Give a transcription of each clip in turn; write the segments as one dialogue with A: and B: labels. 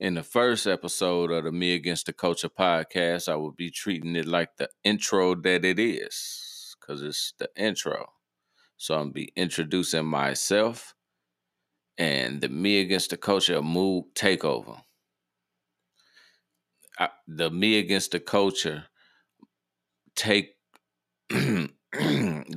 A: In the first episode of the Me Against the Culture podcast, I will be treating it like the intro that it is, because it's the intro. So I'm be introducing myself and the Me Against the Culture mood takeover. I, the Me Against the Culture take the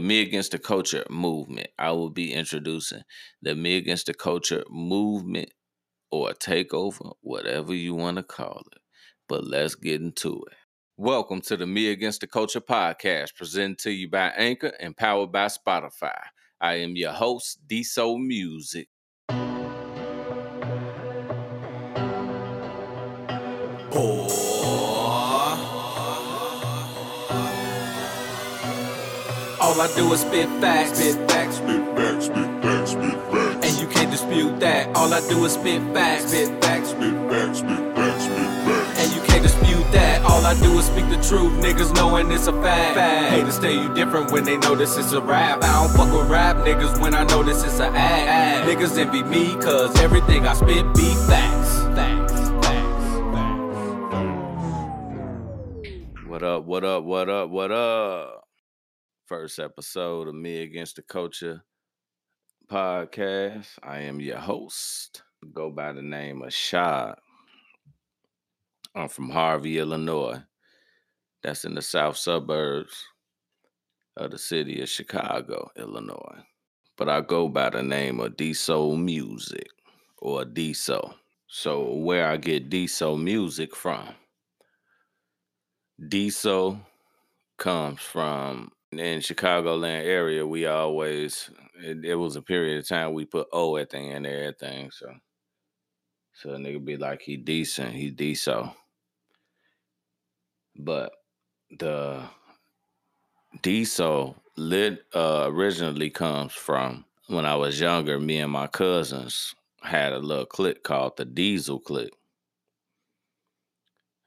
A: Me Against the Culture movement. I will be introducing the Me Against the Culture movement or a takeover, whatever you want to call it. But let's get into it. Welcome to the Me Against the Culture podcast, presented to you by Anchor and powered by Spotify. I am your host, Deso Music.
B: All I do is spit facts, spit facts,
C: Spit facts, spit facts,
B: dispute that. All I do is spit facts, spit facts,
C: Spit facts, spit facts, spit facts.
B: and you can't dispute that. All I do is speak the truth, niggas knowing it's a fact. Haters tell you different when they know this is a rap. I don't fuck with rap niggas when I know this is a act. Niggas envy me cause everything I spit be facts. Facts, facts, facts.
A: What up, what up, what up, what up? First episode of Me Against the Culture podcast. I am your host. Go by the name of Shad. I'm from Harvey, Illinois. That's in the south suburbs of the city of Chicago, Illinois. But I go by the name of D Music or D. So where I get D music from? D comes from in Chicagoland area. We always it, it was a period of time we put O at the end of everything. So so a nigga be like he decent, he decent. But the diesel lit uh, originally comes from when I was younger. Me and my cousins had a little clique called the Diesel Clique,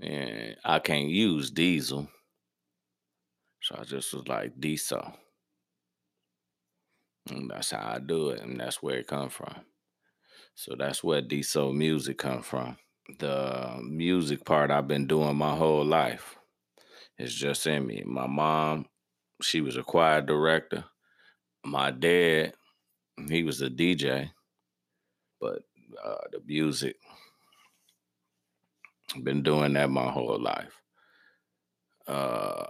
A: and I can't use diesel, so I just was like diesel. And that's how I do it, and that's where it come from. So that's where Deso music come from. The music part I've been doing my whole life. It's just in me. My mom, she was a choir director. My dad, he was a DJ, but uh, the music, been doing that my whole life. Uh,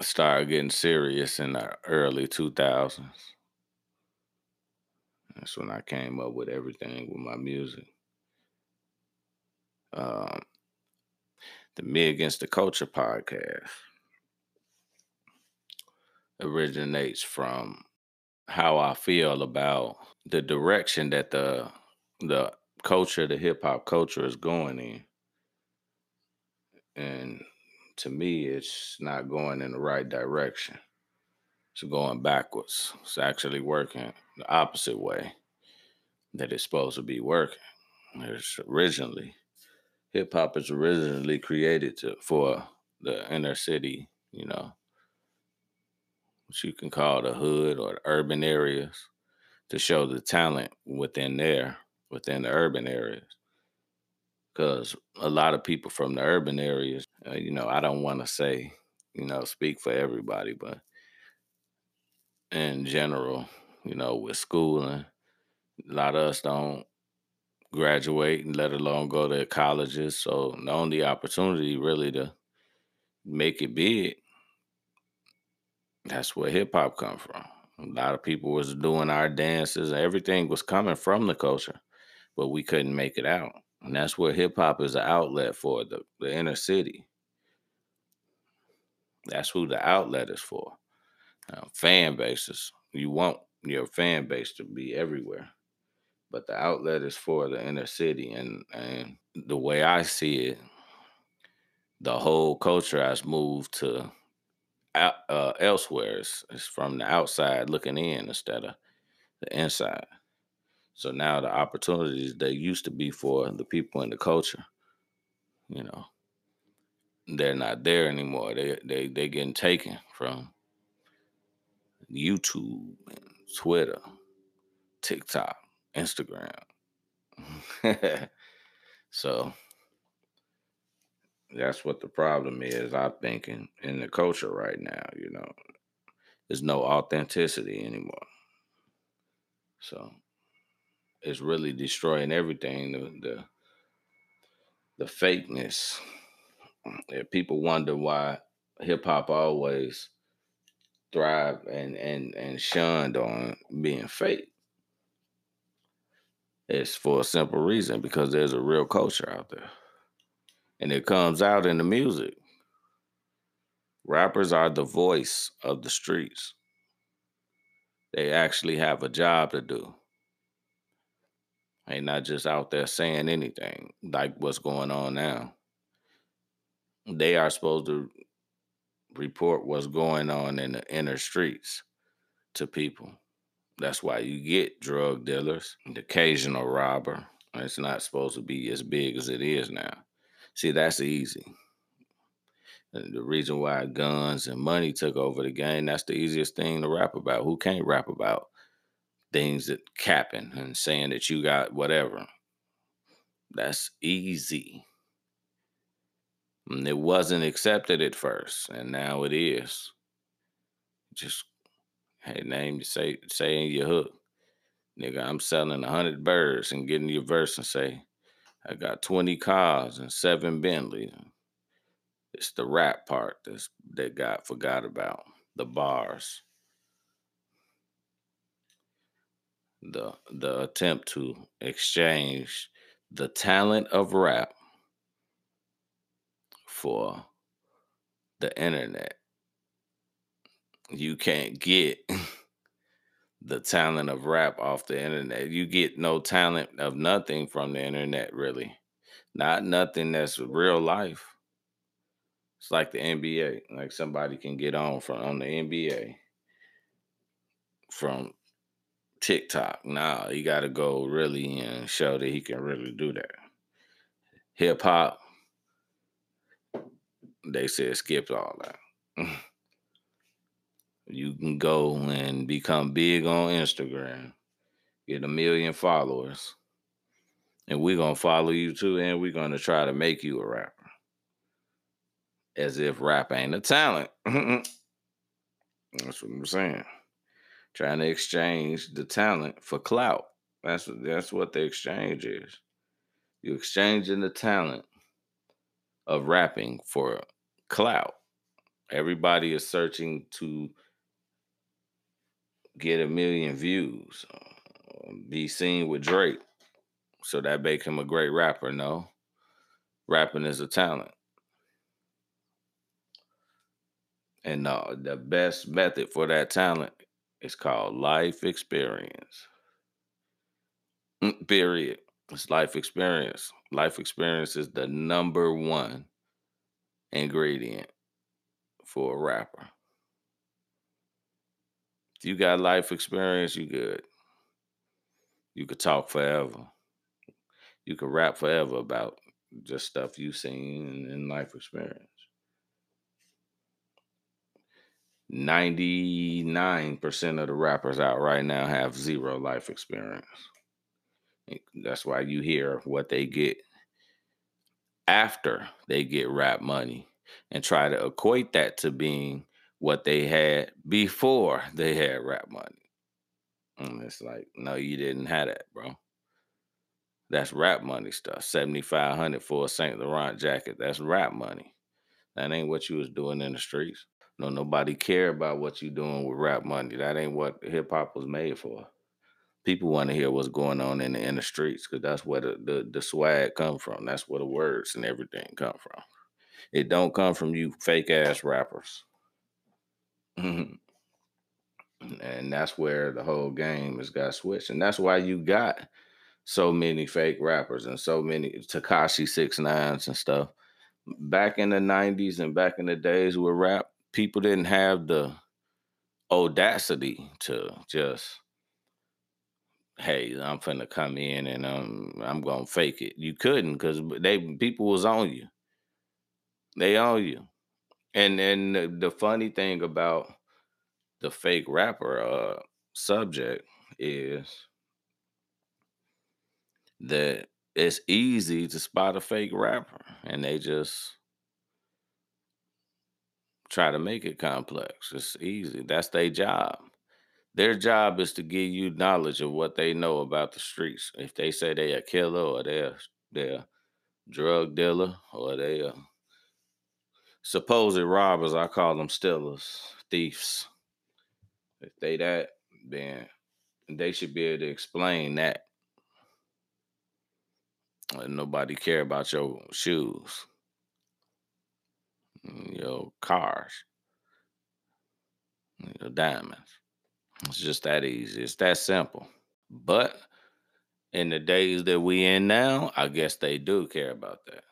A: started getting serious in the early 2000s. That's when I came up with everything with my music. Um, the Me Against the Culture podcast originates from how I feel about the direction that the the culture, the hip hop culture is going in. And to me, it's not going in the right direction. It's going backwards. It's actually working the opposite way that it's supposed to be working. It's originally hip hop is originally created to for the inner city, you know, what you can call the hood or the urban areas to show the talent within there, within the urban areas. Because a lot of people from the urban areas, uh, you know, I don't want to say, you know, speak for everybody, but in general, you know, with schooling, a lot of us don't graduate and let alone go to colleges. So the only opportunity really to make it big, that's where hip hop come from. A lot of people was doing our dances and everything was coming from the culture, but we couldn't make it out. And that's where hip hop is an outlet for the, the inner city. That's who the outlet is for. Now, fan bases, you want your fan base to be everywhere. But the outlet is for the inner city. And, and the way I see it, the whole culture has moved to uh, elsewhere. It's, it's from the outside looking in instead of the inside. So now the opportunities that used to be for the people in the culture, you know, they're not there anymore. They they they getting taken from YouTube and Twitter, TikTok, Instagram. so that's what the problem is, I think, in, in the culture right now, you know. There's no authenticity anymore. So it's really destroying everything. The the, the fakeness. If people wonder why hip hop always thrive and and and shunned on being fake. It's for a simple reason because there's a real culture out there. And it comes out in the music. Rappers are the voice of the streets. They actually have a job to do. They not just out there saying anything like what's going on now. They are supposed to report what's going on in the inner streets to people. That's why you get drug dealers, the occasional robber. It's not supposed to be as big as it is now. See, that's easy. And the reason why guns and money took over the game, that's the easiest thing to rap about. Who can't rap about things that capping and saying that you got whatever? That's easy. And it wasn't accepted at first, and now it is. Just hey, name say say in your hook. Nigga, I'm selling a hundred birds and getting your verse and say, I got 20 cars and seven Bentleys. It's the rap part that's that got forgot about. The bars. The the attempt to exchange the talent of rap for the internet. You can't get the talent of rap off the internet. You get no talent of nothing from the internet, really. Not nothing that's real life. It's like the NBA. Like somebody can get on from on the NBA from TikTok. Nah, you got to go really and show that he can really do that. Hip hop, they said skip all that. you can go and become big on Instagram, get a million followers, and we're gonna follow you too, and we're gonna try to make you a rapper. As if rap ain't a talent. That's what I'm saying. Trying to exchange the talent for clout. That's that's what the exchange is. You're exchanging the talent of rapping for clout. Everybody is searching to get a million views, uh, be seen with Drake. So that make him a great rapper. No, rapping is a talent. And uh, the best method for that talent is called life experience. Mm, Period. It's life experience. Life experience is the number one ingredient for a rapper. If you got life experience, you good. You could talk forever. You could rap forever about just stuff you've seen in life experience. 99% of the rappers out right now have zero life experience. That's why you hear what they get after they get rap money and try to equate that to being what they had before they had rap money. And it's like, no, you didn't have that, bro. That's rap money stuff. 7500 for a St. Laurent jacket. That's rap money. That ain't what you was doing in the streets. No, nobody care about what you doing with rap money. That ain't what hip hop was made for. People want to hear what's going on in the in the streets because that's where the, the the swag come from. That's where the words and everything come from. It don't come from you fake ass rappers. and that's where the whole game has got switched. And that's why you got so many fake rappers and so many Tekashi six nines and stuff. Back in the 90s and back in the days with rap, people didn't have the audacity to just, hey, I'm finna come in and um, I'm gonna fake it. You couldn't because they people was on you. They own you. And and the, the funny thing about the fake rapper uh subject is that it's easy to spot a fake rapper and they just try to make it complex. It's easy. That's their job. Their job is to give you knowledge of what they know about the streets. If they say they a killer or they're they're drug dealer or they are supposed robbers, I call them stealers, thieves. If they that, then they should be able to explain that. Nobody care about your shoes, your cars, your diamonds. It's just that easy. It's that simple. But in the days that we in now, I guess they do care about that.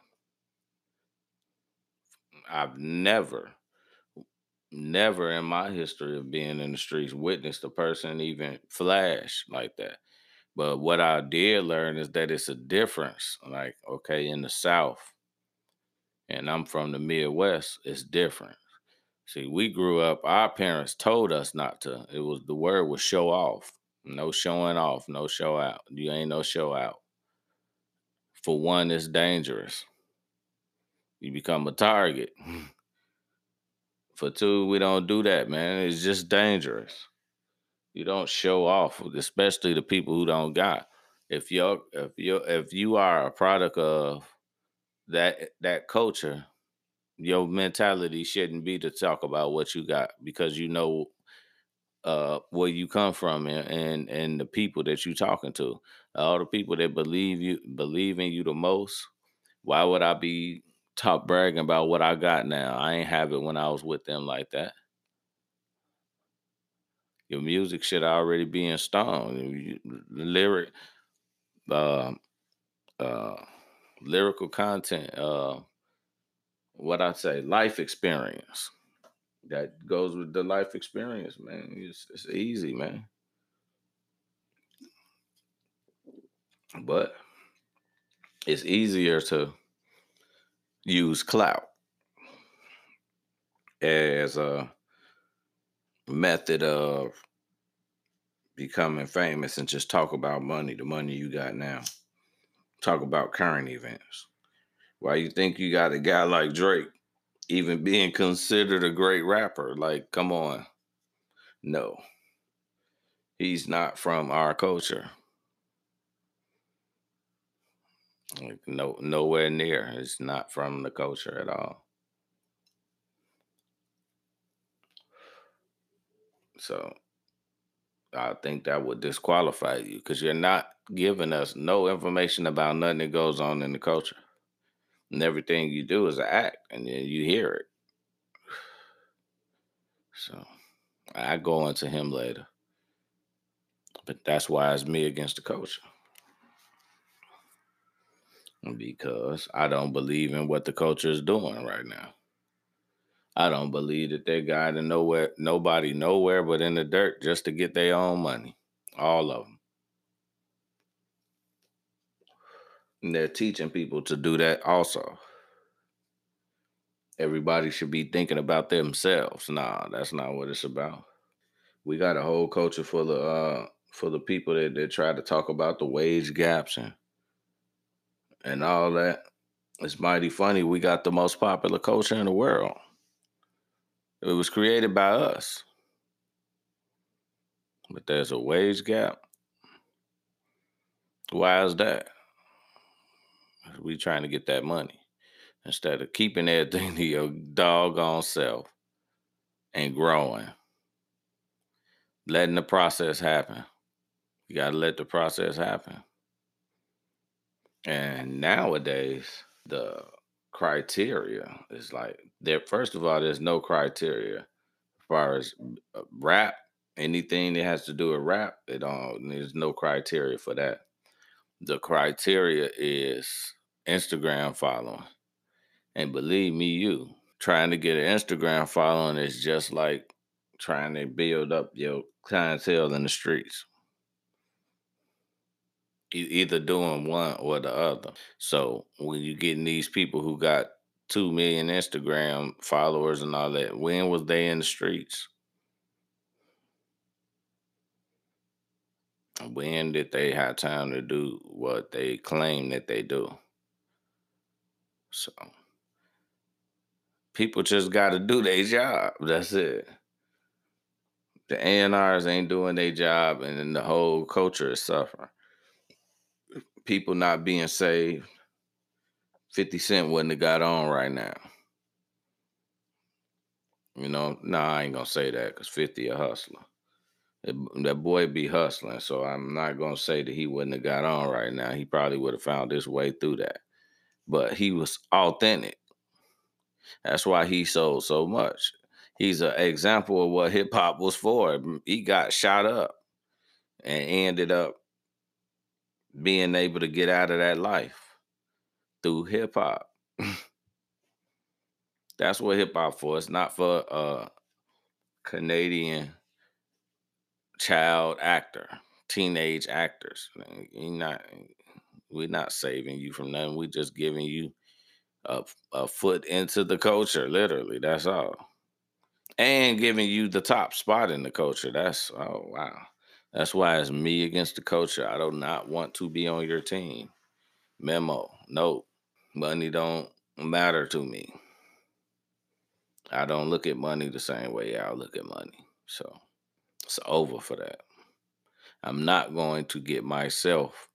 A: I've never, never in my history of being in the streets witnessed a person even flash like that. But what I did learn is that it's a difference. Like, okay, in the South, and I'm from the Midwest, it's different. See, we grew up, our parents told us not to. It was the word was show off. No showing off, no show out. You ain't no show out. For one, it's dangerous. You become a target. For two, we don't do that, man. It's just dangerous. You don't show off, especially the people who don't got. If you're if you if you are a product of that that culture, your mentality shouldn't be to talk about what you got because you know uh where you come from and and, and the people that you're talking to. All the people that believe you believe in you the most. Why would I be top bragging about what I got now? I ain't have it when I was with them like that. Your music should already be in stone. Lyric, uh, uh, lyrical content, uh, what I say, life experience. That goes with the life experience, man. It's, it's easy, man. But it's easier to use clout as a method of becoming famous and just talk about money, the money you got now. Talk about current events. Why you think you got a guy like Drake even being considered a great rapper? Like, come on. No. He's not from our culture. Like no nowhere near. It's not from the culture at all. So I think that would disqualify you because you're not giving us no information about nothing that goes on in the culture. And everything you do is an act and then you hear it. So I go into him later. But that's why it's me against the culture. Because I don't believe in what the culture is doing right now. I don't believe that they're guiding nowhere, nobody nowhere but in the dirt just to get their own money. All of them. And they're teaching people to do that also. Everybody should be thinking about themselves. Nah, that's not what it's about. We got a whole culture full of uh for the people that, that try to talk about the wage gaps and and all that. It's mighty funny. We got the most popular culture in the world. It was created by us. But there's a wage gap. Why is that? We trying to get that money instead of keeping everything to your doggone self and growing. Letting the process happen. You gotta let the process happen. And nowadays, the criteria is like there. First of all, there's no criteria as far as uh, rap. Anything that has to do with rap, it don't. There's no criteria for that. The criteria is Instagram following, and believe me, you trying to get an Instagram following is just like trying to build up your clientele in the streets. E- either doing one or the other. So when you getting these people who got two million Instagram followers and all that, when was they in the streets? When did they have time to do what they claim that they do? So people just got to do their job. That's it. The ANRs ain't doing their job, and then the whole culture is suffering. People not being saved. 50 Cent wouldn't have got on right now. You know, nah, I ain't gonna say that because 50 a hustler. That, that boy be hustling, so I'm not gonna say that he wouldn't have got on right now. He probably would have found his way through that. But he was authentic. That's why he sold so much. He's an example of what hip hop was for. He got shot up and ended up being able to get out of that life through hip hop. That's what hip hop for. It's not for a Canadian child actor, teenage actors. You're not we're not saving you from nothing. We're just giving you a, a foot into the culture, literally. That's all. And giving you the top spot in the culture. That's oh wow. That's why it's me against the culture. I do not want to be on your team. Memo. Nope. Money don't matter to me. I don't look at money the same way y'all look at money. So it's over for that. I'm not going to get myself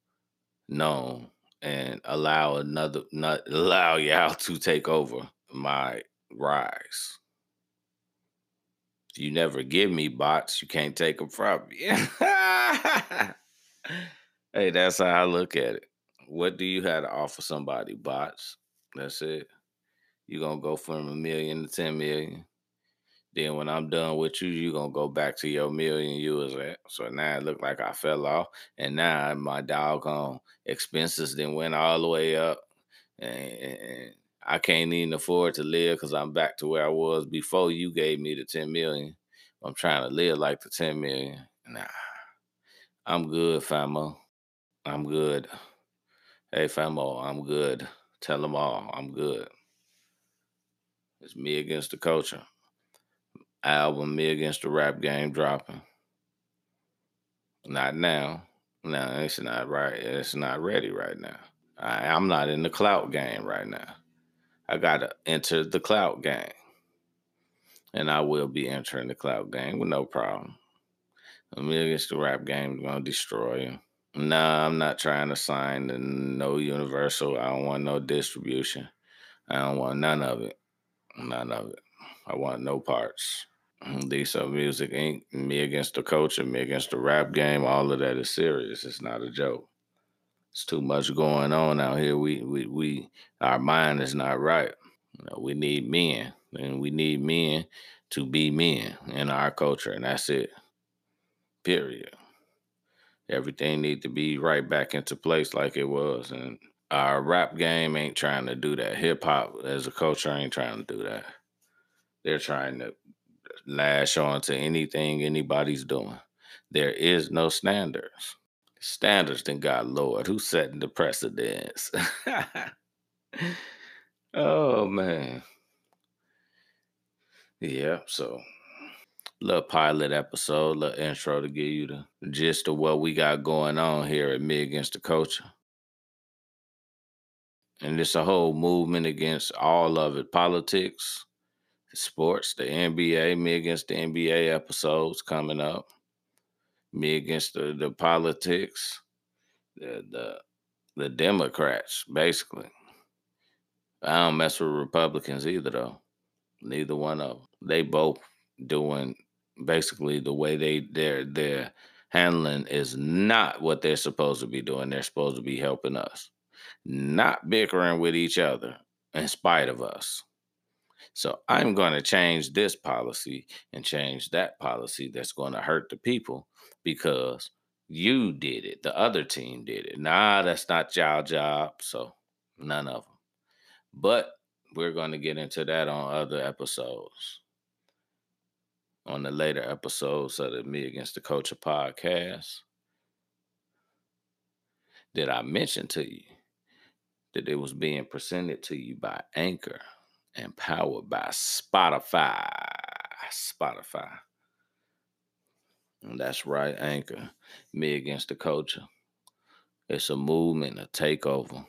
A: known and allow another not allow y'all to take over my rise. You never give me bots, you can't take them from me. hey, that's how I look at it. What do you have to offer somebody? Bots. That's it. You're gonna go from a million to ten million. Then when I'm done with you, you're gonna go back to your million you was at. So now it looked like I fell off. And now my doggone expenses then went all the way up. And I can't even afford to live because I'm back to where I was before you gave me the 10 million. I'm trying to live like the 10 million. Nah. I'm good, Famo. I'm good. Hey, Famo, I'm good. Tell them all, I'm good. It's me against the culture. Album Me Against the Rap Game dropping. Not now. No, it's not right. It's not ready right now. I, I'm not in the clout game right now. I gotta enter the cloud game. And I will be entering the cloud game with no problem. Me against the rap game is gonna destroy you. Nah, I'm not trying to sign the no universal. I don't want no distribution. I don't want none of it. None of it. I want no parts. Mm, Lisa Music Inc., me against the culture, me against the rap game, all of that is serious. It's not a joke. It's too much going on out here. We we we our mind is not right. You know, we need men, and we need men to be men in our culture, and that's it. Period. Everything need to be right back into place like it was, and our rap game ain't trying to do that. Hip hop as a culture ain't trying to do that. They're trying to lash on to anything anybody's doing. There is no standards. Standards than God Lord. Who's setting the precedence? oh man. Yeah, so little pilot episode, little intro to give you the gist of what we got going on here at Me Against the Culture. And it's a whole movement against all of it politics, sports, the NBA, Me Against the NBA episodes coming up, Me Against the, the politics, the, the, the Democrats, basically. I don't mess with Republicans either, though. Neither one of them. They both doing basically the way they they're they're handling is not what they're supposed to be doing. They're supposed to be helping us, not bickering with each other in spite of us. So I'm going to change this policy and change that policy that's going to hurt the people because you did it. The other team did it. Nah, that's not y'all job. So none of them. But we're going to get into that on other episodes. On the later episodes of the Me Against the Culture podcast. Did I mention to you that it was being presented to you by Anchor and powered by Spotify? Spotify. That's right, Anchor. Me against the culture. It's a movement, a takeover.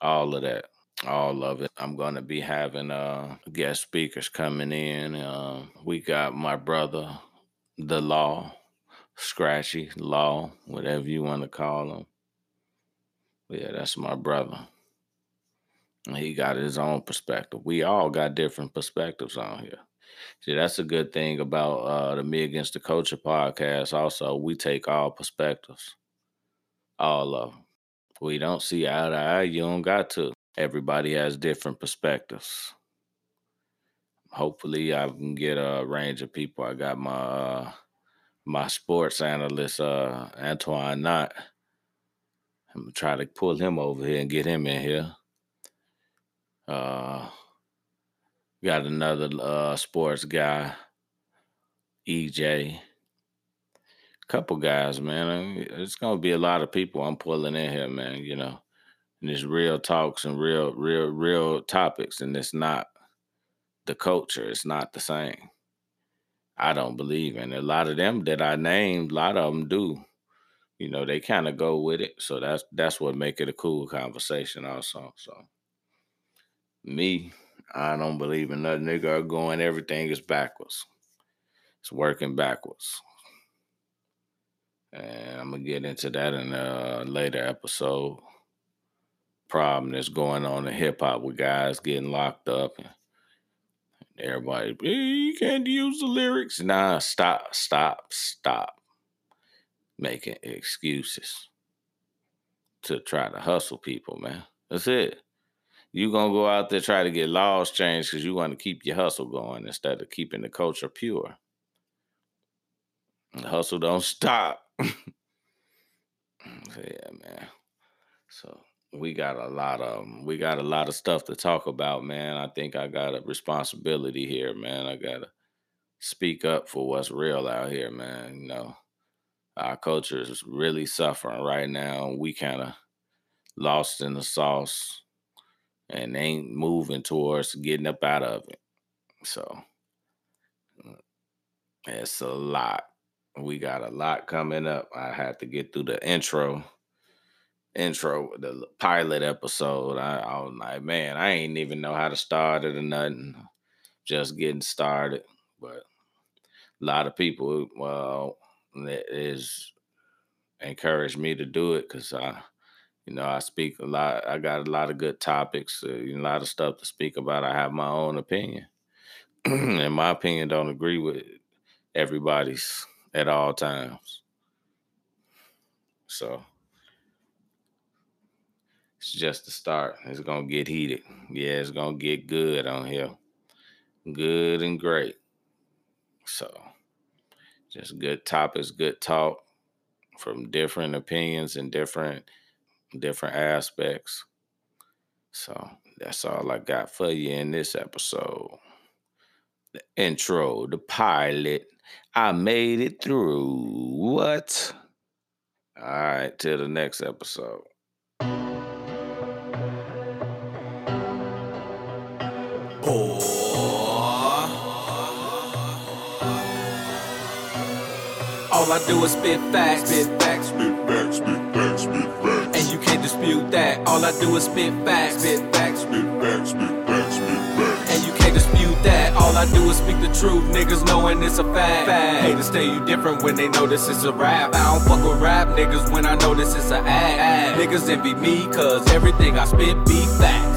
A: All of that. All of it. I'm gonna be having uh guest speakers coming in. Uh, we got my brother, the law, Scratchy, Law, whatever you want to call him. Yeah, that's my brother. And he got his own perspective. We all got different perspectives on here. See, that's a good thing about uh, the Me Against the Culture podcast. Also, we take all perspectives, all of them. We don't see eye to eye. You don't got to. Everybody has different perspectives. Hopefully, I can get a range of people. I got my uh, my sports analyst, uh, Antoine Knott. I'm gonna try to pull him over here and get him in here. Uh, got another uh, sports guy, EJ. Couple guys, man. It's gonna be a lot of people I'm pulling in here, man. You know, and it's real talks and real, real, real topics, and it's not the culture. It's not the same. I don't believe in. A lot of them that I named, a lot of them do. You know, they kind of go with it. So that's that's what make it a cool conversation also. So me, I don't believe in nothing. Nigga going, everything is backwards. It's working backwards. And I'm gonna get into that in a later episode. Problem that's going on in hip hop with guys getting locked up and everybody, hey, you can't use the lyrics. Nah, stop, stop, stop making excuses to try to hustle people, man. That's it. You gonna go out there try to get laws changed because you want to keep your hustle going instead of keeping the culture pure. The hustle don't stop. yeah, man. So we got a lot of we got a lot of stuff to talk about, man. I think I got a responsibility here, man. I gotta speak up for what's real out here, man. You know, our culture is really suffering right now. We kind of lost in the sauce and ain't moving towards getting up out of it. So mm, it's a lot. We got a lot coming up. I had to get through the intro intro, the pilot episode, I, I, was like, man, I ain't even know how to start it or nothing. Just getting started. But a lot of people, well, is encouraged me to do it because I, you know, I speak a lot. I got a lot of good topics, uh, a lot of stuff to speak about. I have my own opinion, and my opinion don't agree with everybody's at all times. So it's just the start. It's gonna get heated. Yeah, it's gonna get good on here. Good and great. So just good topics, good talk from different opinions and different different aspects. So that's all I got for you in this episode. The intro, the pilot. I made it through. What? All right, till the next episode.
B: All I do is spit facts, spit facts,
C: Spit facts, spit facts, spit facts.
B: And you can't dispute that. All I do is spit facts, spit facts,
C: Spit facts, spit facts, spit facts.
B: and you can't dispute that. All I do is speak the truth, niggas knowing it's a fact. fact. Haters tell you different when they know this is a rap. I don't fuck with rap niggas when I know this is a act. Niggas envy me cause everything I spit be fact.